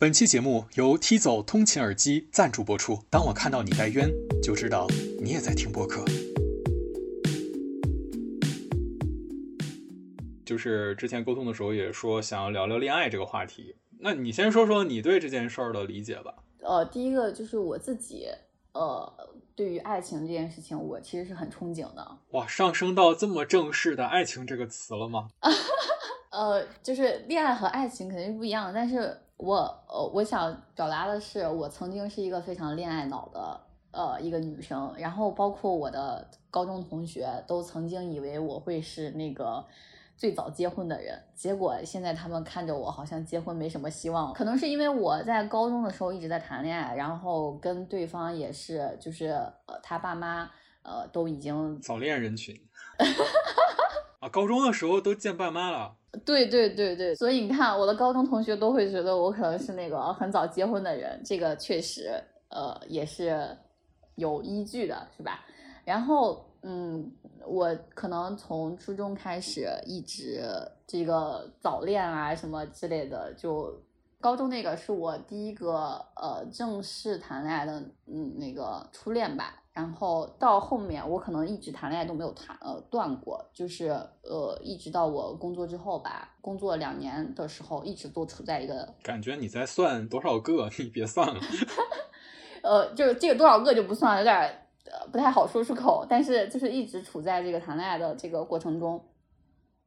本期节目由 T 走通勤耳机赞助播出。当我看到你戴渊，就知道你也在听播客。就是之前沟通的时候也说想要聊聊恋爱这个话题，那你先说说你对这件事儿的理解吧。呃，第一个就是我自己，呃，对于爱情这件事情，我其实是很憧憬的。哇，上升到这么正式的爱情这个词了吗？呃，就是恋爱和爱情肯定是不一样的，但是我呃，我想表达的是，我曾经是一个非常恋爱脑的呃一个女生，然后包括我的高中同学都曾经以为我会是那个最早结婚的人，结果现在他们看着我好像结婚没什么希望，可能是因为我在高中的时候一直在谈恋爱，然后跟对方也是就是呃他爸妈呃都已经早恋人群。啊，高中的时候都见爸妈了。对对对对，所以你看，我的高中同学都会觉得我可能是那个很早结婚的人，这个确实，呃，也是有依据的，是吧？然后，嗯，我可能从初中开始一直这个早恋啊什么之类的，就高中那个是我第一个呃正式谈恋爱的，嗯，那个初恋吧。然后到后面，我可能一直谈恋爱都没有谈呃断过，就是呃一直到我工作之后吧，工作两年的时候，一直都处在一个感觉你在算多少个，你别算了。呃，就是这个多少个就不算了，有点呃不太好说出口，但是就是一直处在这个谈恋爱的这个过程中，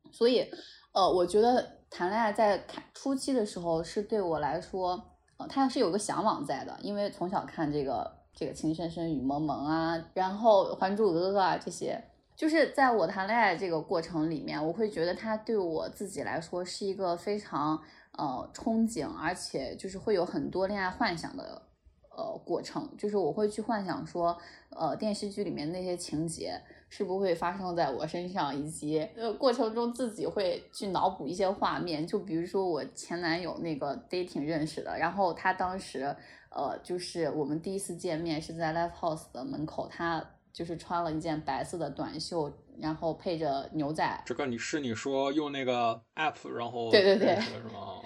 所以呃，我觉得谈恋爱在开初期的时候是对我来说，呃，它是有个向往在的，因为从小看这个。这个情深深雨蒙蒙啊，然后还珠格格啊，这些就是在我谈恋爱这个过程里面，我会觉得它对我自己来说是一个非常呃憧憬，而且就是会有很多恋爱幻想的呃过程，就是我会去幻想说，呃电视剧里面那些情节是不会发生在我身上，以及呃过程中自己会去脑补一些画面，就比如说我前男友那个 dating 认识的，然后他当时。呃，就是我们第一次见面是在 Live House 的门口，他就是穿了一件白色的短袖，然后配着牛仔。这个你是你说用那个 app，然后对对对，是吗？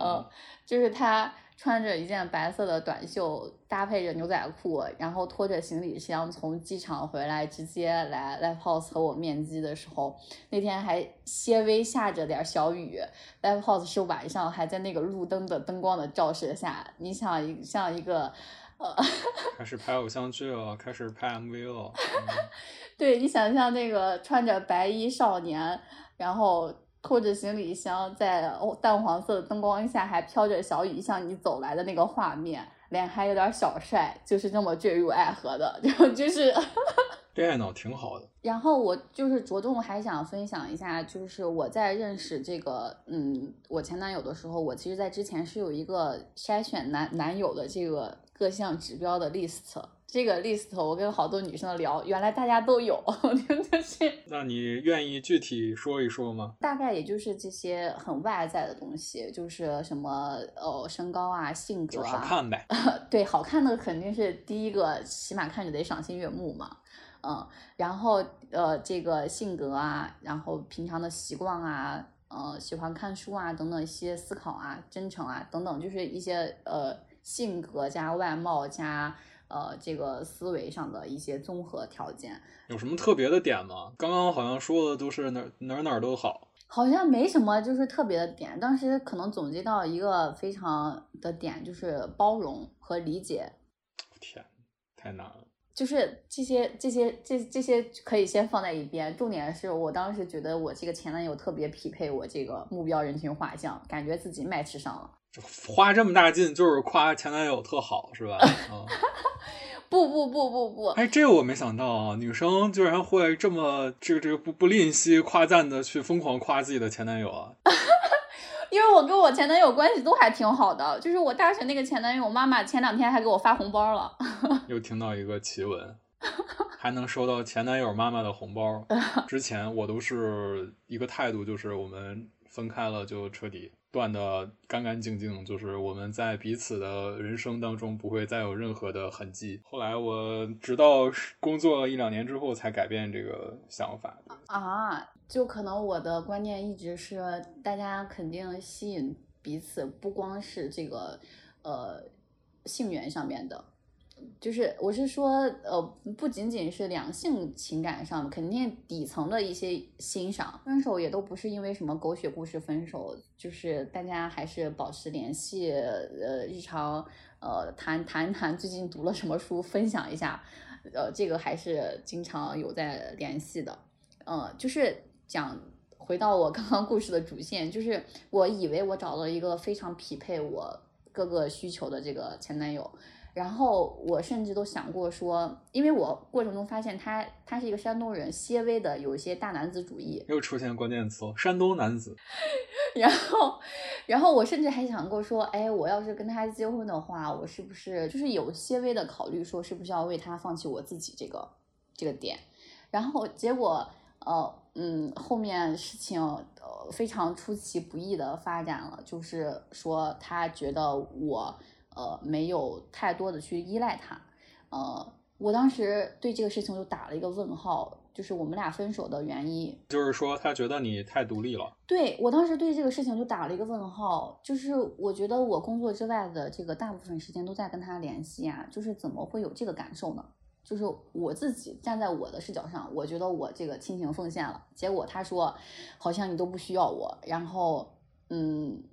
嗯，就是他。穿着一件白色的短袖，搭配着牛仔裤，然后拖着行李箱从机场回来，直接来 Live House 和我面基的时候，那天还些微下着点小雨。Live House 是晚上，还在那个路灯的灯光的照射下，你想一像一个呃，开始拍偶像剧了，开始拍 MV 了。对你想象那个穿着白衣少年，然后。拖着行李箱在淡黄色的灯光下，还飘着小雨向你走来的那个画面，脸还有点小帅，就是这么坠入爱河的，就就是恋爱脑挺好的。然后我就是着重还想分享一下，就是我在认识这个嗯我前男友的时候，我其实在之前是有一个筛选男男友的这个各项指标的 list。这个 list 我跟好多女生聊，原来大家都有，真的是。那你愿意具体说一说吗？大概也就是这些很外在的东西，就是什么呃身高啊、性格啊，好看呗。对，好看的肯定是第一个，起码看着得赏心悦目嘛。嗯，然后呃这个性格啊，然后平常的习惯啊，呃喜欢看书啊等等一些思考啊、真诚啊等等，就是一些呃性格加外貌加。呃，这个思维上的一些综合条件，有什么特别的点吗？刚刚好像说的都是哪哪哪都好，好像没什么就是特别的点。当时可能总结到一个非常的点，就是包容和理解。天，太难了。就是这些这些这这些可以先放在一边，重点是我当时觉得我这个前男友特别匹配我这个目标人群画像，感觉自己 match 上了。花这么大劲就是夸前男友特好是吧？不不不不不，哎，这我没想到啊，女生居然会这么这个这个不不吝惜夸赞的去疯狂夸自己的前男友啊！因为我跟我前男友关系都还挺好的，就是我大学那个前男友妈妈前两天还给我发红包了。又听到一个奇闻，还能收到前男友妈妈的红包。之前我都是一个态度，就是我们分开了就彻底。断的干干净净，就是我们在彼此的人生当中不会再有任何的痕迹。后来我直到工作一两年之后才改变这个想法。啊，就可能我的观念一直是，大家肯定吸引彼此，不光是这个呃性缘上面的。就是我是说，呃，不仅仅是两性情感上，肯定底层的一些欣赏。分手也都不是因为什么狗血故事分手，就是大家还是保持联系，呃，日常呃谈谈谈最近读了什么书，分享一下，呃，这个还是经常有在联系的。嗯，就是讲回到我刚刚故事的主线，就是我以为我找了一个非常匹配我各个需求的这个前男友。然后我甚至都想过说，因为我过程中发现他他是一个山东人，些微的有一些大男子主义，又出现关键词山东男子。然后，然后我甚至还想过说，哎，我要是跟他结婚的话，我是不是就是有些微的考虑说，是不是要为他放弃我自己这个这个点？然后结果，呃，嗯，后面事情呃非常出其不意的发展了，就是说他觉得我。呃，没有太多的去依赖他，呃，我当时对这个事情就打了一个问号，就是我们俩分手的原因，就是说他觉得你太独立了。对我当时对这个事情就打了一个问号，就是我觉得我工作之外的这个大部分时间都在跟他联系啊，就是怎么会有这个感受呢？就是我自己站在我的视角上，我觉得我这个亲情奉献了，结果他说好像你都不需要我，然后嗯。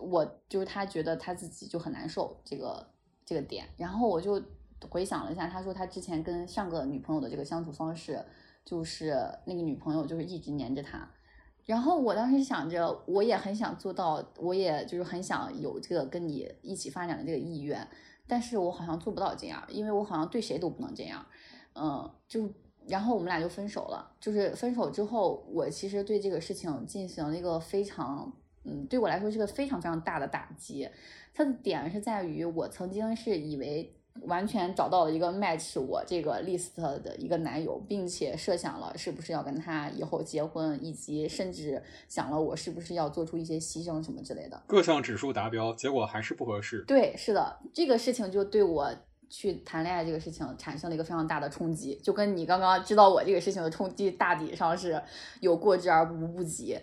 我就是他觉得他自己就很难受这个这个点，然后我就回想了一下，他说他之前跟上个女朋友的这个相处方式，就是那个女朋友就是一直黏着他，然后我当时想着我也很想做到，我也就是很想有这个跟你一起发展的这个意愿，但是我好像做不到这样，因为我好像对谁都不能这样，嗯，就然后我们俩就分手了，就是分手之后，我其实对这个事情进行了一个非常。嗯，对我来说是个非常非常大的打击。它的点是在于，我曾经是以为完全找到了一个 match 我这个 list 的一个男友，并且设想了是不是要跟他以后结婚，以及甚至想了我是不是要做出一些牺牲什么之类的。各项指数达标，结果还是不合适。对，是的，这个事情就对我去谈恋爱这个事情产生了一个非常大的冲击，就跟你刚刚知道我这个事情的冲击大抵上是有过之而无不及。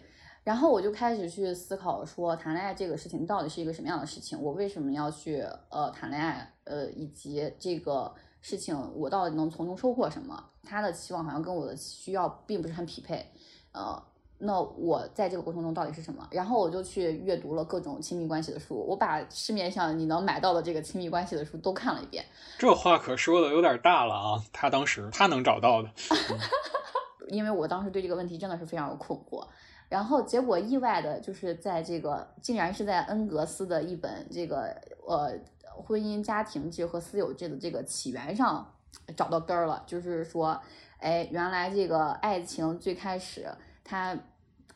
然后我就开始去思考，说谈恋爱这个事情到底是一个什么样的事情？我为什么要去呃谈恋爱？呃，以及这个事情我到底能从中收获什么？他的期望好像跟我的需要并不是很匹配。呃，那我在这个过程中到底是什么？然后我就去阅读了各种亲密关系的书，我把市面上你能买到的这个亲密关系的书都看了一遍。这话可说的有点大了啊！他当时他能找到的，因为我当时对这个问题真的是非常有困惑。然后结果意外的就是在这个，竟然是在恩格斯的一本这个呃婚姻家庭制和私有制的这个起源上找到根儿了，就是说，哎，原来这个爱情最开始它。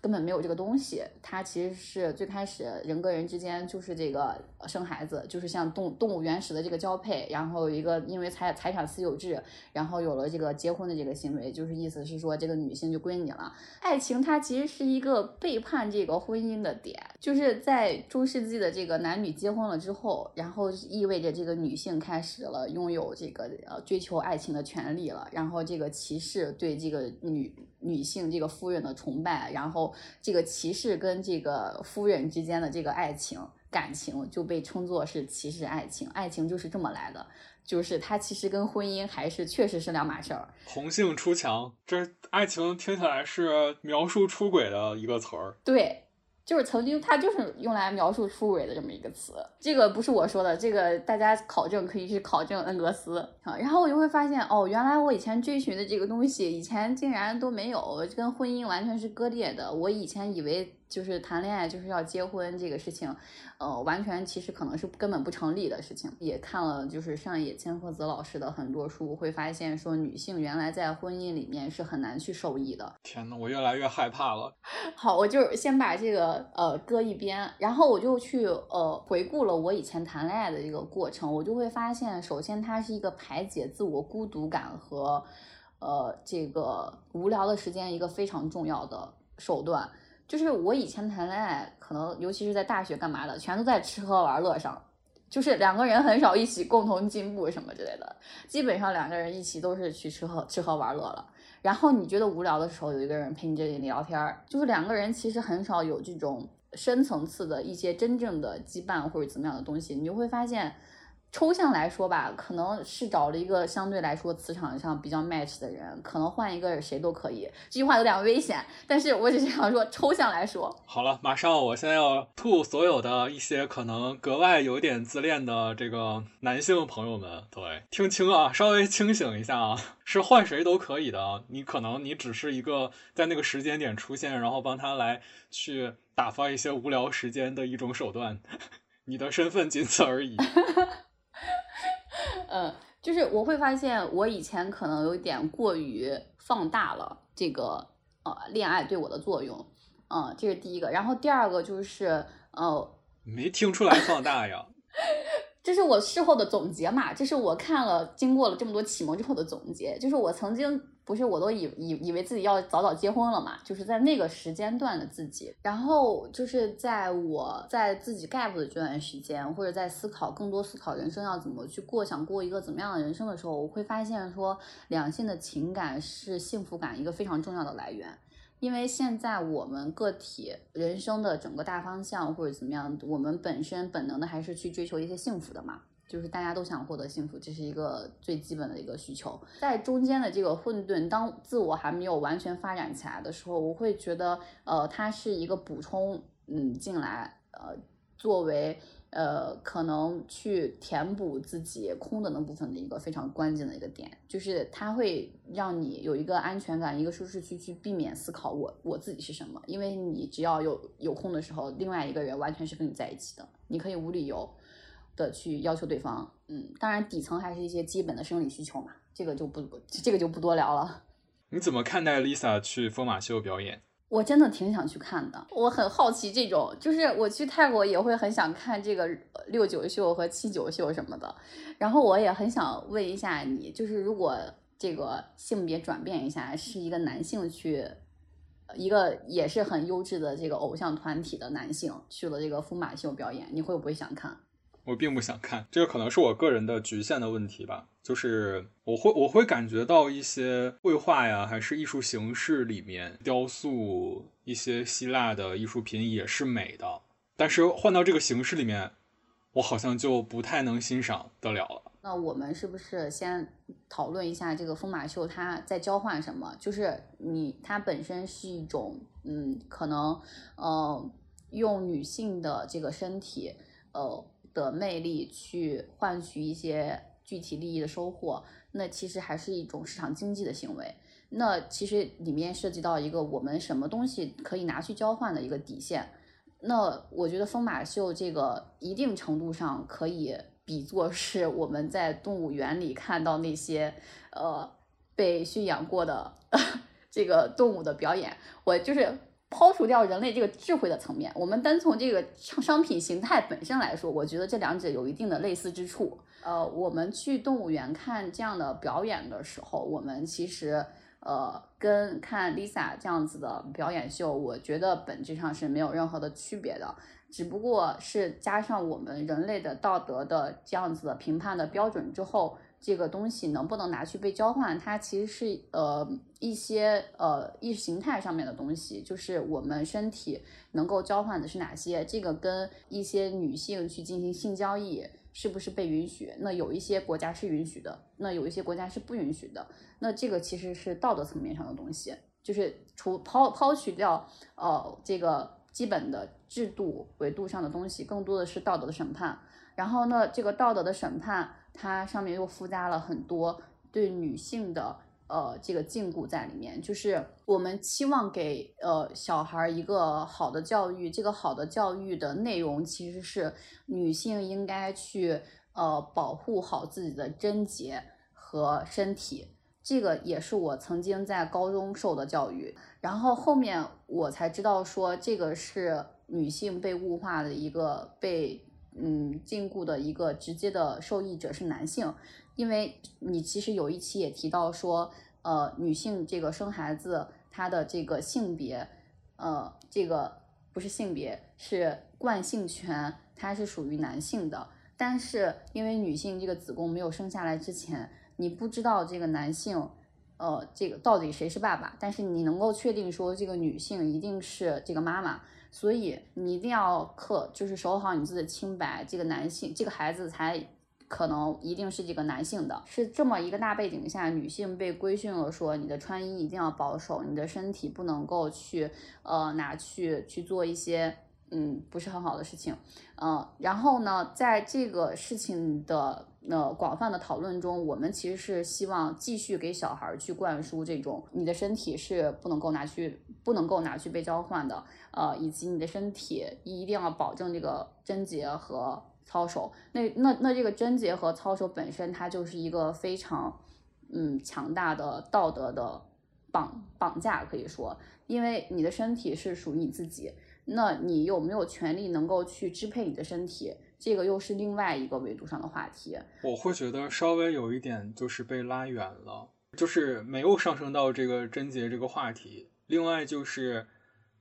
根本没有这个东西，它其实是最开始人跟人之间就是这个生孩子，就是像动动物原始的这个交配，然后一个因为财财产私有制，然后有了这个结婚的这个行为，就是意思是说这个女性就归你了。爱情它其实是一个背叛这个婚姻的点，就是在中世纪的这个男女结婚了之后，然后意味着这个女性开始了拥有这个呃追求爱情的权利了，然后这个骑士对这个女女性这个夫人的崇拜，然后。这个骑士跟这个夫人之间的这个爱情感情就被称作是骑士爱情，爱情就是这么来的，就是它其实跟婚姻还是确实是两码事儿。红杏出墙，这爱情听起来是描述出轨的一个词儿。对。就是曾经，它就是用来描述出轨的这么一个词。这个不是我说的，这个大家考证可以去考证恩格斯啊。然后我就会发现，哦，原来我以前追寻的这个东西，以前竟然都没有，跟婚姻完全是割裂的。我以前以为。就是谈恋爱就是要结婚这个事情，呃，完全其实可能是根本不成立的事情。也看了就是上野千鹤子老师的很多书，会发现说女性原来在婚姻里面是很难去受益的。天呐，我越来越害怕了。好，我就先把这个呃搁一边，然后我就去呃回顾了我以前谈恋爱的一个过程，我就会发现，首先它是一个排解自我孤独感和呃这个无聊的时间一个非常重要的手段。就是我以前谈恋爱，可能尤其是在大学干嘛的，全都在吃喝玩乐上，就是两个人很少一起共同进步什么之类的，基本上两个人一起都是去吃喝吃喝玩乐了。然后你觉得无聊的时候，有一个人陪你这里聊天儿，就是两个人其实很少有这种深层次的一些真正的羁绊或者怎么样的东西，你就会发现。抽象来说吧，可能是找了一个相对来说磁场上比较 match 的人，可能换一个谁都可以。这句话有点危险，但是我只是想说，抽象来说。好了，马上我现在要吐所有的一些可能格外有点自恋的这个男性朋友们，对，听清啊，稍微清醒一下啊，是换谁都可以的。你可能你只是一个在那个时间点出现，然后帮他来去打发一些无聊时间的一种手段，你的身份仅此而已。嗯，就是我会发现，我以前可能有点过于放大了这个呃恋爱对我的作用，嗯，这是第一个。然后第二个就是呃，没听出来放大呀。这是我事后的总结嘛？这是我看了经过了这么多启蒙之后的总结。就是我曾经不是我都以以以为自己要早早结婚了嘛？就是在那个时间段的自己，然后就是在我在自己 gap 的这段时间，或者在思考更多思考人生要怎么去过，想过一个怎么样的人生的时候，我会发现说，两性的情感是幸福感一个非常重要的来源。因为现在我们个体人生的整个大方向或者怎么样，我们本身本能的还是去追求一些幸福的嘛，就是大家都想获得幸福，这是一个最基本的一个需求。在中间的这个混沌，当自我还没有完全发展起来的时候，我会觉得，呃，它是一个补充，嗯，进来，呃，作为。呃，可能去填补自己空的那部分的一个非常关键的一个点，就是它会让你有一个安全感，一个舒适区，去避免思考我我自己是什么。因为你只要有有空的时候，另外一个人完全是跟你在一起的，你可以无理由的去要求对方。嗯，当然底层还是一些基本的生理需求嘛，这个就不这个就不多聊了。你怎么看待 Lisa 去疯马秀表演？我真的挺想去看的，我很好奇这种，就是我去泰国也会很想看这个六九秀和七九秀什么的，然后我也很想问一下你，就是如果这个性别转变一下，是一个男性去，一个也是很优质的这个偶像团体的男性去了这个疯马秀表演，你会不会想看？我并不想看，这个可能是我个人的局限的问题吧。就是我会我会感觉到一些绘画呀，还是艺术形式里面，雕塑一些希腊的艺术品也是美的，但是换到这个形式里面，我好像就不太能欣赏得了了。那我们是不是先讨论一下这个疯马秀它在交换什么？就是你它本身是一种，嗯，可能呃用女性的这个身体，呃。的魅力去换取一些具体利益的收获，那其实还是一种市场经济的行为。那其实里面涉及到一个我们什么东西可以拿去交换的一个底线。那我觉得疯马秀这个一定程度上可以比作是我们在动物园里看到那些呃被驯养过的 这个动物的表演。我就是。抛除掉人类这个智慧的层面，我们单从这个商商品形态本身来说，我觉得这两者有一定的类似之处。呃，我们去动物园看这样的表演的时候，我们其实呃跟看 Lisa 这样子的表演秀，我觉得本质上是没有任何的区别的，只不过是加上我们人类的道德的这样子的评判的标准之后。这个东西能不能拿去被交换？它其实是呃一些呃意识形态上面的东西，就是我们身体能够交换的是哪些？这个跟一些女性去进行性交易是不是被允许？那有一些国家是允许的，那有一些国家是不允许的。那这个其实是道德层面上的东西，就是除抛抛去掉呃这个基本的制度维度上的东西，更多的是道德的审判。然后呢，这个道德的审判。它上面又附加了很多对女性的呃这个禁锢在里面，就是我们期望给呃小孩一个好的教育，这个好的教育的内容其实是女性应该去呃保护好自己的贞洁和身体，这个也是我曾经在高中受的教育，然后后面我才知道说这个是女性被物化的一个被。嗯，禁锢的一个直接的受益者是男性，因为你其实有一期也提到说，呃，女性这个生孩子，她的这个性别，呃，这个不是性别，是惯性权，它是属于男性的。但是因为女性这个子宫没有生下来之前，你不知道这个男性，呃，这个到底谁是爸爸，但是你能够确定说这个女性一定是这个妈妈。所以你一定要克，就是守好你自己的清白，这个男性，这个孩子才。可能一定是这个男性的，是这么一个大背景下，女性被规训了，说你的穿衣一定要保守，你的身体不能够去呃拿去去做一些嗯不是很好的事情，嗯，然后呢，在这个事情的呃广泛的讨论中，我们其实是希望继续给小孩去灌输这种你的身体是不能够拿去不能够拿去被交换的，呃，以及你的身体一定要保证这个贞洁和。操守，那那那这个贞洁和操守本身，它就是一个非常嗯强大的道德的绑绑架，可以说，因为你的身体是属于你自己，那你有没有权利能够去支配你的身体，这个又是另外一个维度上的话题。我会觉得稍微有一点就是被拉远了，就是没有上升到这个贞洁这个话题。另外就是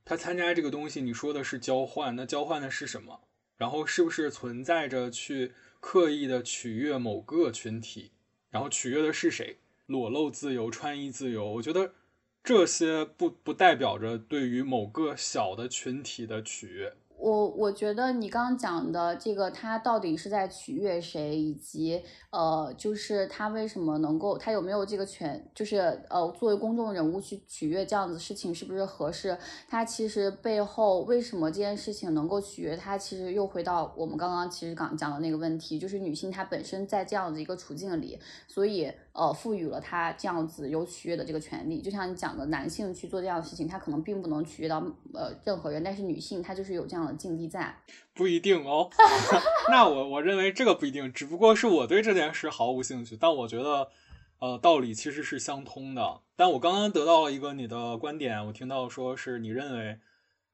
他参加这个东西，你说的是交换，那交换的是什么？然后是不是存在着去刻意的取悦某个群体？然后取悦的是谁？裸露自由、穿衣自由，我觉得这些不不代表着对于某个小的群体的取悦。我我觉得你刚刚讲的这个，他到底是在取悦谁，以及呃，就是他为什么能够，他有没有这个权，就是呃，作为公众人物去取悦这样子事情是不是合适？他其实背后为什么这件事情能够取悦他？其实又回到我们刚刚其实刚讲的那个问题，就是女性她本身在这样子一个处境里，所以。呃，赋予了他这样子有取悦的这个权利，就像你讲的，男性去做这样的事情，他可能并不能取悦到呃任何人，但是女性她就是有这样的境地在，不一定哦。那我我认为这个不一定，只不过是我对这件事毫无兴趣，但我觉得呃道理其实是相通的。但我刚刚得到了一个你的观点，我听到说是你认为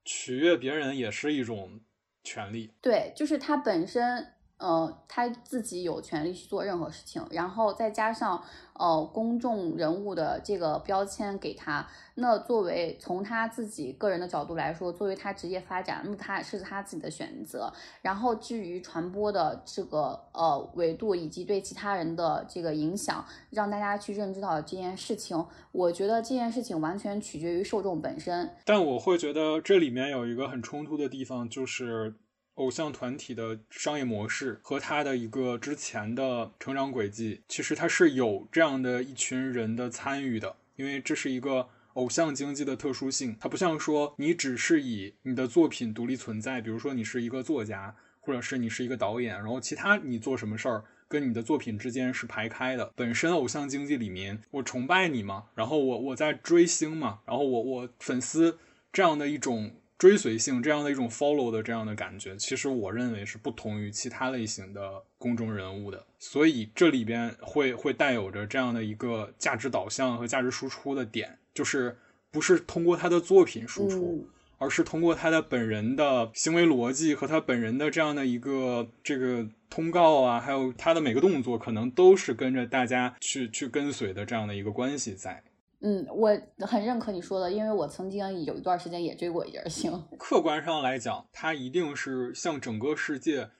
取悦别人也是一种权利，对，就是他本身。呃，他自己有权利去做任何事情，然后再加上呃公众人物的这个标签给他，那作为从他自己个人的角度来说，作为他职业发展，那么他是他自己的选择。然后至于传播的这个呃维度以及对其他人的这个影响，让大家去认知到这件事情，我觉得这件事情完全取决于受众本身。但我会觉得这里面有一个很冲突的地方，就是。偶像团体的商业模式和他的一个之前的成长轨迹，其实他是有这样的一群人的参与的，因为这是一个偶像经济的特殊性。它不像说你只是以你的作品独立存在，比如说你是一个作家，或者是你是一个导演，然后其他你做什么事儿跟你的作品之间是排开的。本身偶像经济里面，我崇拜你嘛，然后我我在追星嘛，然后我我粉丝这样的一种。追随性这样的一种 follow 的这样的感觉，其实我认为是不同于其他类型的公众人物的，所以这里边会会带有着这样的一个价值导向和价值输出的点，就是不是通过他的作品输出，而是通过他的本人的行为逻辑和他本人的这样的一个这个通告啊，还有他的每个动作，可能都是跟着大家去去跟随的这样的一个关系在。嗯，我很认可你说的，因为我曾经有一段时间也追过一阵星。客观上来讲，它一定是向整个世界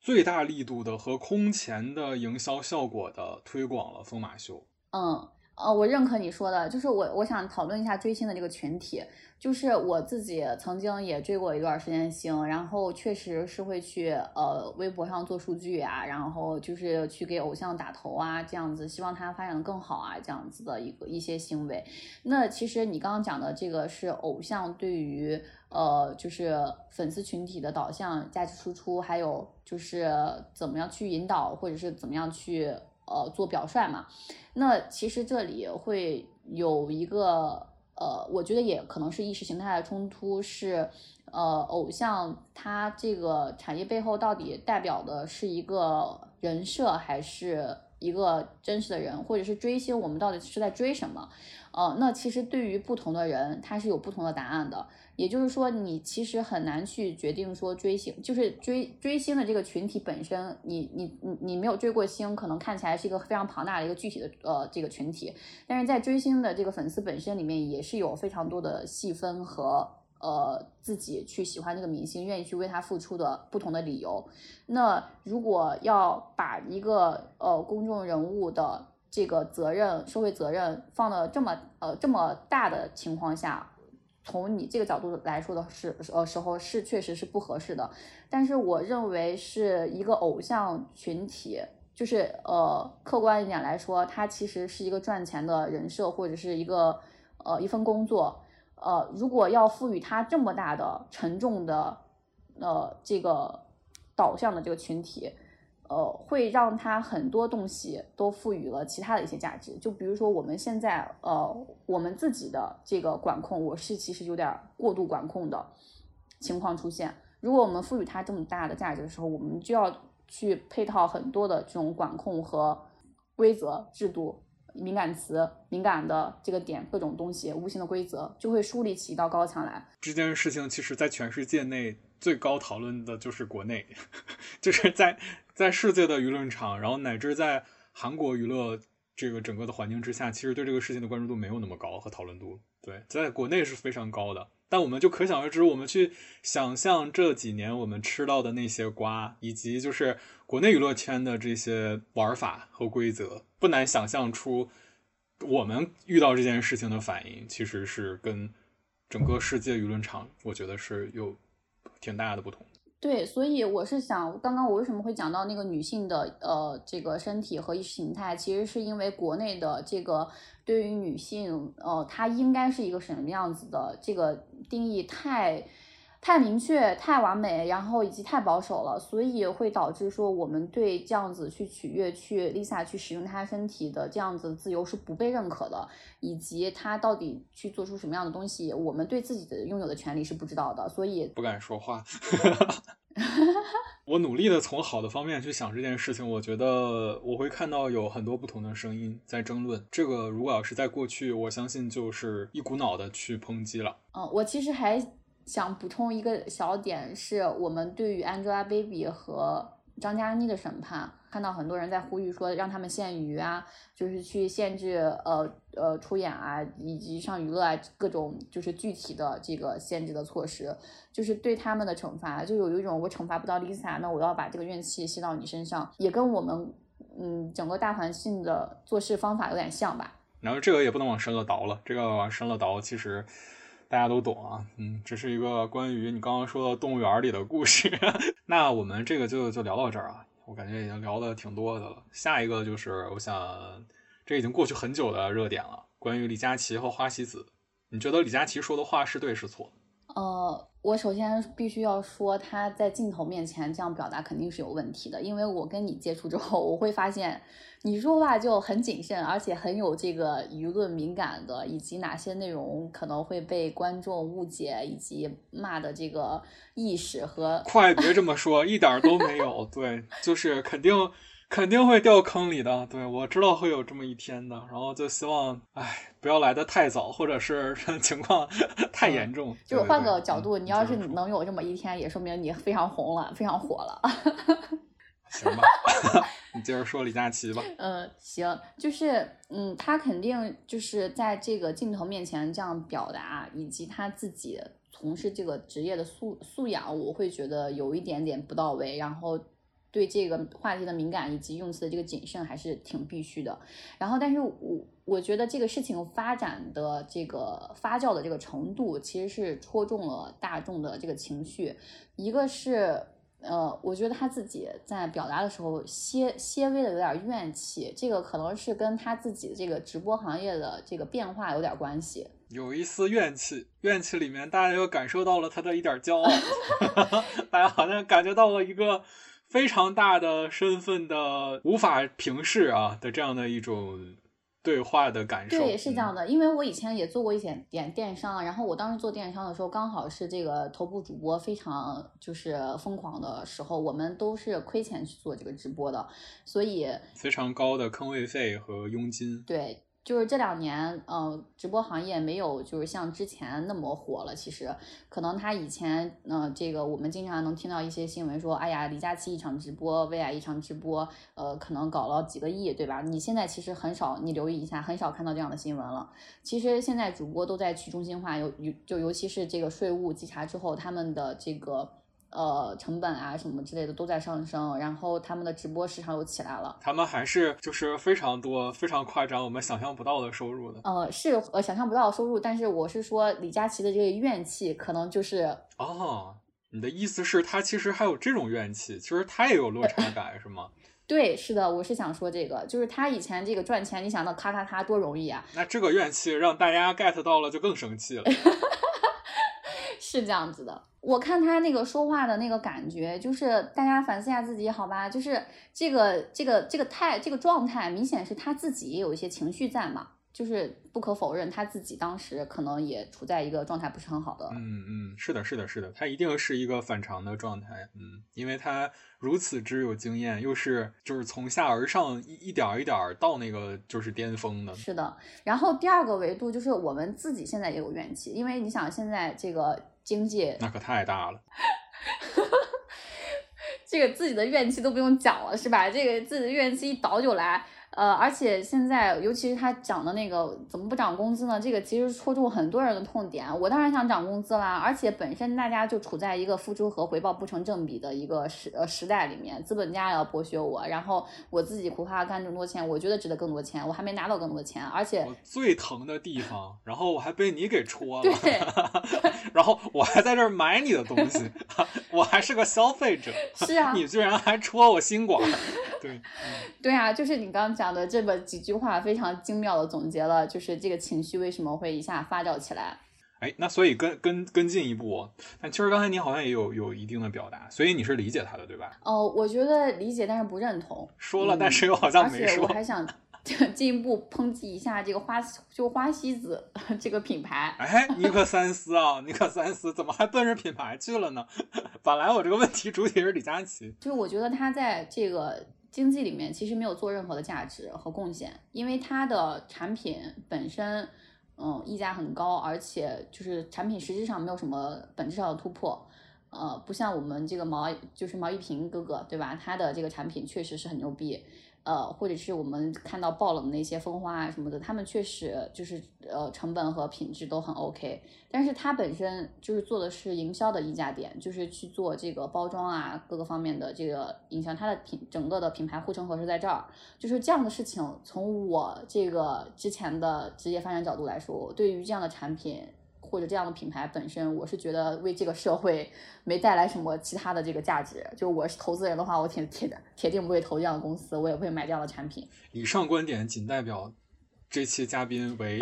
最大力度的和空前的营销效果的推广了疯马秀。嗯，呃，我认可你说的，就是我我想讨论一下追星的这个群体。就是我自己曾经也追过一段时间星，然后确实是会去呃微博上做数据啊，然后就是去给偶像打头啊，这样子，希望他发展的更好啊，这样子的一个一些行为。那其实你刚刚讲的这个是偶像对于呃就是粉丝群体的导向、价值输出，还有就是怎么样去引导，或者是怎么样去呃做表率嘛。那其实这里会有一个。呃，我觉得也可能是意识形态的冲突，是呃，偶像他这个产业背后到底代表的是一个人设，还是一个真实的人，或者是追星，我们到底是在追什么？呃，那其实对于不同的人，他是有不同的答案的。也就是说，你其实很难去决定说追星，就是追追星的这个群体本身，你你你你没有追过星，可能看起来是一个非常庞大的一个具体的呃这个群体，但是在追星的这个粉丝本身里面，也是有非常多的细分和呃自己去喜欢这个明星，愿意去为他付出的不同的理由。那如果要把一个呃公众人物的这个责任、社会责任放到这么呃这么大的情况下，从你这个角度来说的是呃时候是确实是不合适的，但是我认为是一个偶像群体，就是呃客观一点来说，它其实是一个赚钱的人设或者是一个呃一份工作，呃如果要赋予它这么大的沉重的呃这个导向的这个群体。呃，会让他很多东西都赋予了其他的一些价值，就比如说我们现在，呃，我们自己的这个管控，我是其实有点过度管控的情况出现。如果我们赋予它这么大的价值的时候，我们就要去配套很多的这种管控和规则制度、敏感词、敏感的这个点各种东西，无形的规则就会树立起一道高墙来。这件事情其实，在全世界内最高讨论的就是国内，就是在。在世界的舆论场，然后乃至在韩国娱乐这个整个的环境之下，其实对这个事情的关注度没有那么高和讨论度。对，在国内是非常高的，但我们就可想而知，我们去想象这几年我们吃到的那些瓜，以及就是国内娱乐圈的这些玩法和规则，不难想象出我们遇到这件事情的反应，其实是跟整个世界舆论场，我觉得是有挺大的不同。对，所以我是想，刚刚我为什么会讲到那个女性的呃这个身体和意识形态，其实是因为国内的这个对于女性呃她应该是一个什么样子的这个定义太。太明确、太完美，然后以及太保守了，所以会导致说我们对这样子去取悦、去 Lisa 去使用她身体的这样子自由是不被认可的，以及她到底去做出什么样的东西，我们对自己的拥有的权利是不知道的，所以不敢说话。我努力的从好的方面去想这件事情，我觉得我会看到有很多不同的声音在争论。这个如果要是在过去，我相信就是一股脑的去抨击了。嗯，我其实还。想补充一个小点，是我们对于 Angelababy 和张嘉倪的审判，看到很多人在呼吁说让他们限娱啊，就是去限制呃呃出演啊，以及上娱乐啊各种就是具体的这个限制的措施，就是对他们的惩罚，就有一种我惩罚不到 Lisa，那我要把这个怨气吸到你身上，也跟我们嗯整个大环境的做事方法有点像吧。然后这个也不能往深了倒了，这个往深了倒其实。大家都懂啊，嗯，这是一个关于你刚刚说的动物园里的故事。那我们这个就就聊到这儿啊，我感觉已经聊的挺多的了。下一个就是，我想这已经过去很久的热点了，关于李佳琦和花西子，你觉得李佳琦说的话是对是错？呃，我首先必须要说，他在镜头面前这样表达肯定是有问题的，因为我跟你接触之后，我会发现你说话就很谨慎，而且很有这个舆论敏感的，以及哪些内容可能会被观众误解以及骂的这个意识和。快别这么说，一点都没有，对，就是肯定。肯定会掉坑里的，对我知道会有这么一天的，然后就希望，哎，不要来的太早，或者是 情况太严重。就换个角度，你要是能有这么一天，也说明你非常红了，非常火了。行吧，你接着说李佳琦吧。嗯，行，就是，嗯，他肯定就是在这个镜头面前这样表达，以及他自己从事这个职业的素素养，我会觉得有一点点不到位，然后。对这个话题的敏感以及用词的这个谨慎还是挺必须的。然后，但是我我觉得这个事情发展的这个发酵的这个程度，其实是戳中了大众的这个情绪。一个是，呃，我觉得他自己在表达的时候，些些微的有点怨气，这个可能是跟他自己这个直播行业的这个变化有点关系。有一丝怨气，怨气里面大家又感受到了他的一点骄傲 大家好像感觉到了一个。非常大的身份的无法平视啊的这样的一种对话的感受，对，是这样的。因为我以前也做过一些点电商，然后我当时做电商的时候，刚好是这个头部主播非常就是疯狂的时候，我们都是亏钱去做这个直播的，所以非常高的坑位费和佣金，对。就是这两年，嗯，直播行业没有就是像之前那么火了。其实，可能他以前，嗯，这个我们经常能听到一些新闻说，哎呀，李佳琦一场直播，薇娅一场直播，呃，可能搞了几个亿，对吧？你现在其实很少，你留意一下，很少看到这样的新闻了。其实现在主播都在去中心化，尤尤就尤其是这个税务稽查之后，他们的这个。呃成本啊什么之类的都在上升，然后他们的直播市场又起来了。他们还是就是非常多、非常夸张，我们想象不到的收入的。呃，是呃想象不到的收入，但是我是说李佳琦的这个怨气可能就是哦，你的意思是，他其实还有这种怨气，其实他也有落差感，是吗？对，是的，我是想说这个，就是他以前这个赚钱，你想到咔咔咔多容易啊，那这个怨气让大家 get 到了，就更生气了。是这样子的。我看他那个说话的那个感觉，就是大家反思一下自己，好吧？就是这个这个这个态这个状态，明显是他自己也有一些情绪在嘛。就是不可否认，他自己当时可能也处在一个状态不是很好的。嗯嗯，是的，是的，是的，他一定是一个反常的状态。嗯，因为他如此之有经验，又是就是从下而上一一点一点到那个就是巅峰的。是的。然后第二个维度就是我们自己现在也有怨气，因为你想现在这个经济那可太大了，这个自己的怨气都不用讲了，是吧？这个自己的怨气一倒就来。呃，而且现在，尤其是他讲的那个怎么不涨工资呢？这个其实戳中很多人的痛点。我当然想涨工资啦，而且本身大家就处在一个付出和回报不成正比的一个时呃时代里面，资本家也要剥削我，然后我自己苦哈干这么多钱，我觉得值得更多钱，我还没拿到更多钱，而且我最疼的地方，然后我还被你给戳了，对，然后我还在这儿买你的东西，我还是个消费者，是啊，你居然还戳我心管，对，对啊，就是你刚刚讲。讲的这么几句话非常精妙的总结了，就是这个情绪为什么会一下发酵起来。哎，那所以跟跟跟进一步，但其实刚才你好像也有有一定的表达，所以你是理解他的对吧？哦，我觉得理解，但是不认同。说了，但是又好像没说。而且我还想 进一步抨击一下这个花就花西子 这个品牌。哎，你可三思啊！你可三思，怎么还奔着品牌去了呢？本来我这个问题主体是李佳琦，就是我觉得他在这个。经济里面其实没有做任何的价值和贡献，因为它的产品本身，嗯，溢价很高，而且就是产品实质上没有什么本质上的突破，呃，不像我们这个毛就是毛一平哥哥，对吧？他的这个产品确实是很牛逼。呃，或者是我们看到爆冷的那些蜂花啊什么的，他们确实就是呃成本和品质都很 OK，但是它本身就是做的是营销的溢价点，就是去做这个包装啊各个方面的这个营销，它的品整个的品牌护城河是在这儿，就是这样的事情，从我这个之前的职业发展角度来说，对于这样的产品。或者这样的品牌本身，我是觉得为这个社会没带来什么其他的这个价值。就我是投资人的话，我铁铁的铁定不会投这样的公司，我也不会买这样的产品。以上观点仅代表这期嘉宾为，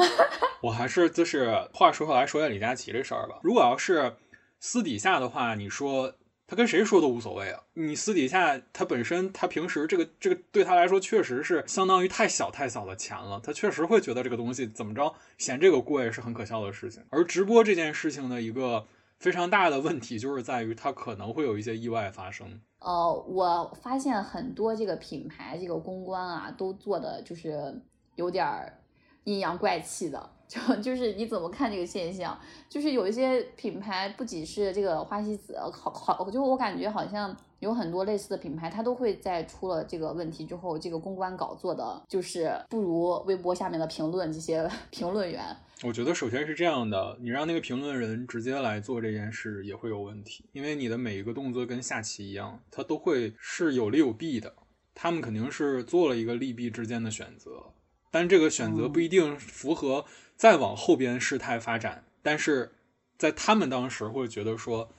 我还是就是话说回来，说一下李佳琦这事儿吧。如果要是私底下的话，你说。他跟谁说都无所谓啊！你私底下他本身，他平时这个这个对他来说确实是相当于太小太小的钱了，他确实会觉得这个东西怎么着嫌这个贵是很可笑的事情。而直播这件事情的一个非常大的问题就是在于它可能会有一些意外发生。呃，我发现很多这个品牌这个公关啊，都做的就是有点儿阴阳怪气的。就就是你怎么看这个现象？就是有一些品牌，不仅是这个花西子，好好，就我感觉好像有很多类似的品牌，它都会在出了这个问题之后，这个公关稿做的就是不如微博下面的评论这些 评论员。我觉得首先是这样的，你让那个评论人直接来做这件事也会有问题，因为你的每一个动作跟下棋一样，它都会是有利有弊的，他们肯定是做了一个利弊之间的选择，但这个选择不一定符合。再往后边事态发展，但是在他们当时会觉得说，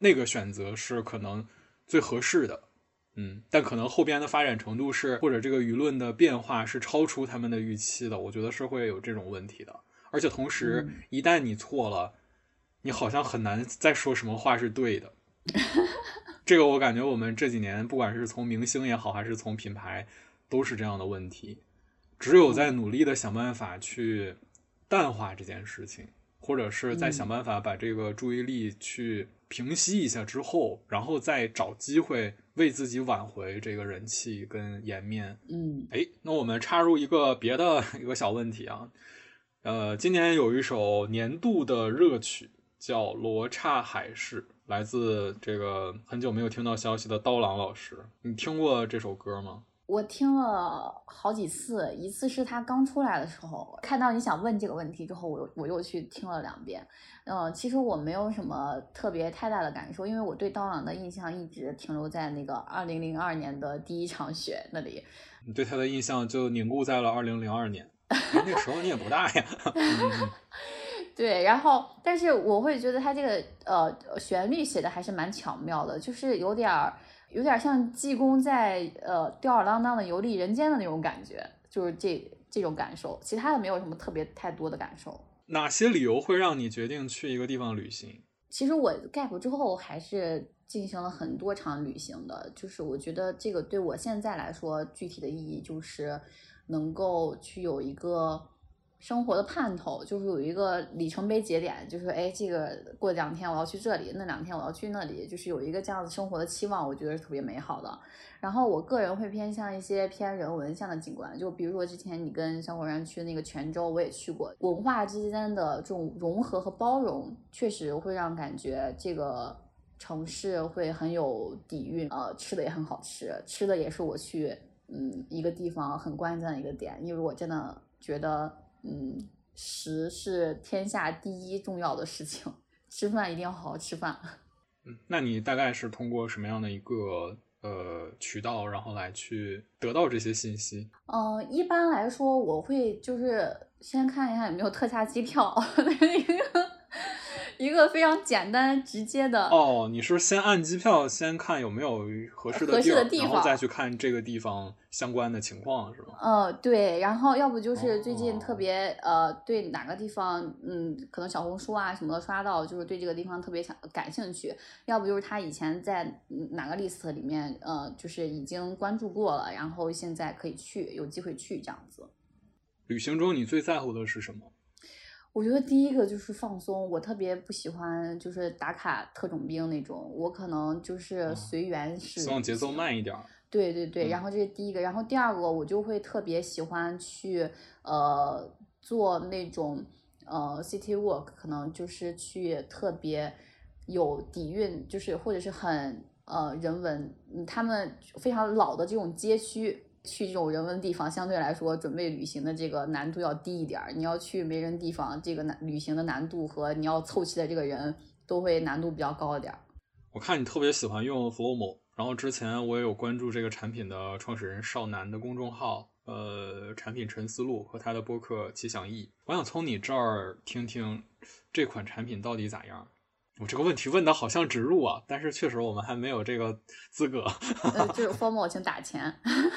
那个选择是可能最合适的，嗯，但可能后边的发展程度是，或者这个舆论的变化是超出他们的预期的，我觉得是会有这种问题的。而且同时，一旦你错了，你好像很难再说什么话是对的。这个我感觉我们这几年，不管是从明星也好，还是从品牌，都是这样的问题。只有在努力的想办法去。淡化这件事情，或者是在想办法把这个注意力去平息一下之后，然后再找机会为自己挽回这个人气跟颜面。嗯，哎，那我们插入一个别的一个小问题啊，呃，今年有一首年度的热曲叫《罗刹海市》，来自这个很久没有听到消息的刀郎老师，你听过这首歌吗？我听了好几次，一次是他刚出来的时候，看到你想问这个问题之后，我又我又去听了两遍。嗯，其实我没有什么特别太大的感受，因为我对刀郎的印象一直停留在那个二零零二年的第一场雪那里。你对他的印象就凝固在了二零零二年，那时候你也不大呀。对，然后但是我会觉得他这个呃旋律写的还是蛮巧妙的，就是有点儿。有点像济公在呃吊儿郎当的游历人间的那种感觉，就是这这种感受，其他的没有什么特别太多的感受。哪些理由会让你决定去一个地方旅行？其实我 gap 之后还是进行了很多场旅行的，就是我觉得这个对我现在来说具体的意义就是能够去有一个。生活的盼头就是有一个里程碑节点，就是哎，这个过两天我要去这里，那两天我要去那里，就是有一个这样子生活的期望，我觉得是特别美好的。然后我个人会偏向一些偏人文向的景观，就比如说之前你跟小伙伴去那个泉州，我也去过，文化之间的这种融合和包容，确实会让感觉这个城市会很有底蕴，呃，吃的也很好吃，吃的也是我去嗯一个地方很关键的一个点，因为我真的觉得。嗯，食是天下第一重要的事情，吃饭一定要好好吃饭。嗯，那你大概是通过什么样的一个呃渠道，然后来去得到这些信息？嗯，一般来说，我会就是先看一下有没有特价机票，那个。一个非常简单直接的哦，你是先按机票，先看有没有合适的合适的地方，然后再去看这个地方相关的情况，是吗？呃，对，然后要不就是最近特别呃，对哪个地方，嗯，可能小红书啊什么的刷到，就是对这个地方特别想感兴趣，要不就是他以前在哪个 list 里面，呃，就是已经关注过了，然后现在可以去，有机会去这样子。旅行中你最在乎的是什么？我觉得第一个就是放松，我特别不喜欢就是打卡特种兵那种，我可能就是随缘式，希望节奏慢一点。对对对，然后这是第一个，然后第二个我就会特别喜欢去呃做那种呃 city walk，可能就是去特别有底蕴，就是或者是很呃人文，他们非常老的这种街区。去这种人文地方，相对来说，准备旅行的这个难度要低一点儿。你要去没人地方，这个难旅行的难度和你要凑齐的这个人都会难度比较高一点儿。我看你特别喜欢用 Flowmo，然后之前我也有关注这个产品的创始人少南的公众号，呃，产品陈思路和他的播客奇想意。我想从你这儿听听这款产品到底咋样。我这个问题问的好像植入啊，但是确实我们还没有这个资格。呃，就是 formal，请打钱。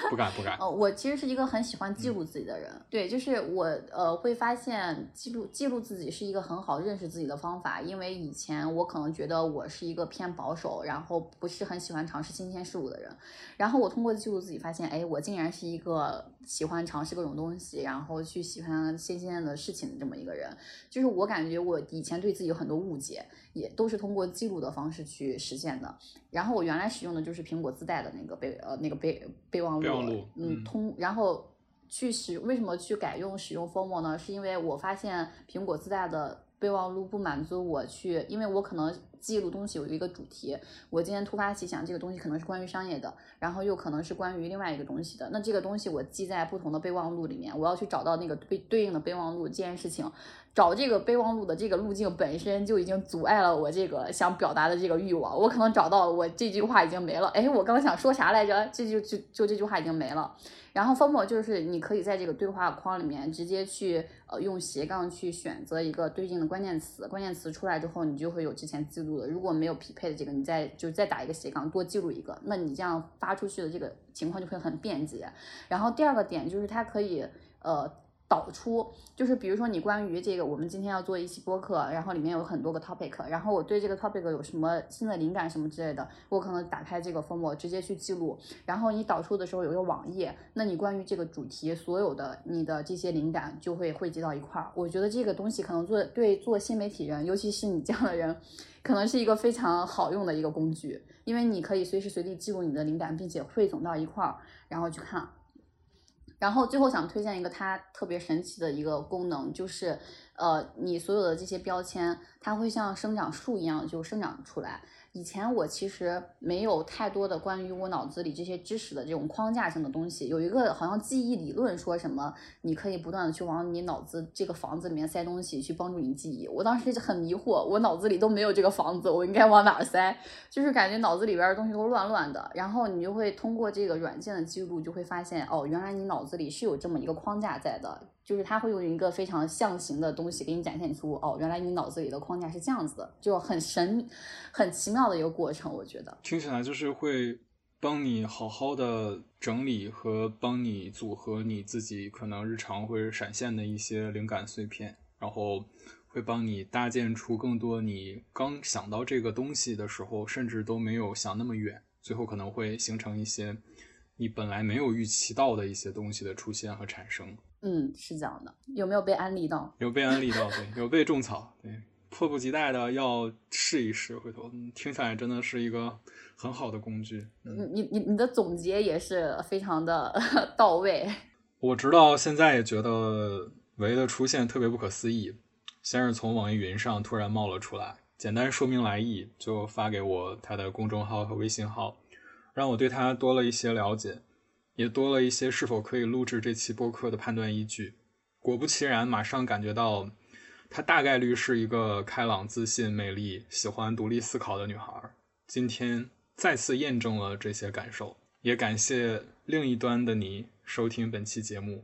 不敢不敢。呃，我其实是一个很喜欢记录自己的人。对，就是我呃会发现记录记录自己是一个很好认识自己的方法，因为以前我可能觉得我是一个偏保守，然后不是很喜欢尝试新鲜事物的人。然后我通过记录自己发现，哎，我竟然是一个喜欢尝试各种东西，然后去喜欢新鲜的事情的这么一个人。就是我感觉我以前对自己有很多误解。也都是通过记录的方式去实现的。然后我原来使用的就是苹果自带的那个备呃那个备备忘录，嗯，通然后去使为什么去改用使用 Formo 呢？是因为我发现苹果自带的备忘录不满足我去，因为我可能记录东西有一个主题，我今天突发奇想这个东西可能是关于商业的，然后又可能是关于另外一个东西的，那这个东西我记在不同的备忘录里面，我要去找到那个对对应的备忘录这件事情。找这个备忘录的这个路径本身就已经阻碍了我这个想表达的这个欲望。我可能找到我这句话已经没了。哎，我刚想说啥来着？这就就就这句话已经没了。然后 formal 就是你可以在这个对话框里面直接去呃用斜杠去选择一个对应的关键词，关键词出来之后你就会有之前记录的。如果没有匹配的这个，你再就再打一个斜杠多记录一个，那你这样发出去的这个情况就会很便捷。然后第二个点就是它可以呃。导出就是比如说你关于这个，我们今天要做一期播客，然后里面有很多个 topic，然后我对这个 topic 有什么新的灵感什么之类的，我可能打开这个 form 直接去记录，然后你导出的时候有一个网页，那你关于这个主题所有的你的这些灵感就会汇集到一块儿。我觉得这个东西可能做对做新媒体人，尤其是你这样的人，可能是一个非常好用的一个工具，因为你可以随时随地记录你的灵感，并且汇总到一块儿，然后去看。然后最后想推荐一个它特别神奇的一个功能，就是，呃，你所有的这些标签，它会像生长树一样就生长出来。以前我其实没有太多的关于我脑子里这些知识的这种框架性的东西。有一个好像记忆理论说什么，你可以不断的去往你脑子这个房子里面塞东西，去帮助你记忆。我当时就很迷惑，我脑子里都没有这个房子，我应该往哪儿塞？就是感觉脑子里边的东西都乱乱的。然后你就会通过这个软件的记录，就会发现哦，原来你脑子里是有这么一个框架在的。就是它会用一个非常象形的东西给你展现出，哦，原来你脑子里的框架是这样子的，就很神、很奇妙的一个过程。我觉得听起来就是会帮你好好的整理和帮你组合你自己可能日常会闪现的一些灵感碎片，然后会帮你搭建出更多你刚想到这个东西的时候，甚至都没有想那么远，最后可能会形成一些你本来没有预期到的一些东西的出现和产生。嗯，是这样的。有没有被安利到？有被安利到，对，有被种草，对，迫不及待的要试一试。回头听起来真的是一个很好的工具。你你你你的总结也是非常的 到位。我直到现在也觉得维的出现特别不可思议。先是从网易云上突然冒了出来，简单说明来意，就发给我他的公众号和微信号，让我对他多了一些了解。也多了一些是否可以录制这期播客的判断依据。果不其然，马上感觉到她大概率是一个开朗、自信、美丽、喜欢独立思考的女孩。今天再次验证了这些感受。也感谢另一端的你收听本期节目。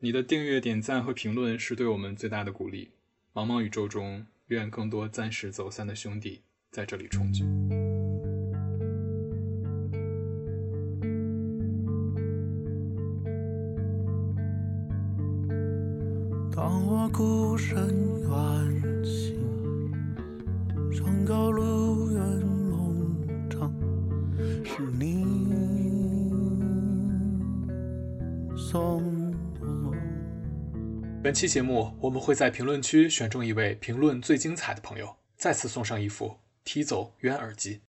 你的订阅、点赞和评论是对我们最大的鼓励。茫茫宇宙中，愿更多暂时走散的兄弟在这里重聚。孤身远行，山高路远梦长，是你送我。本期节目，我们会在评论区选中一位评论最精彩的朋友，再次送上一副踢走圆耳机。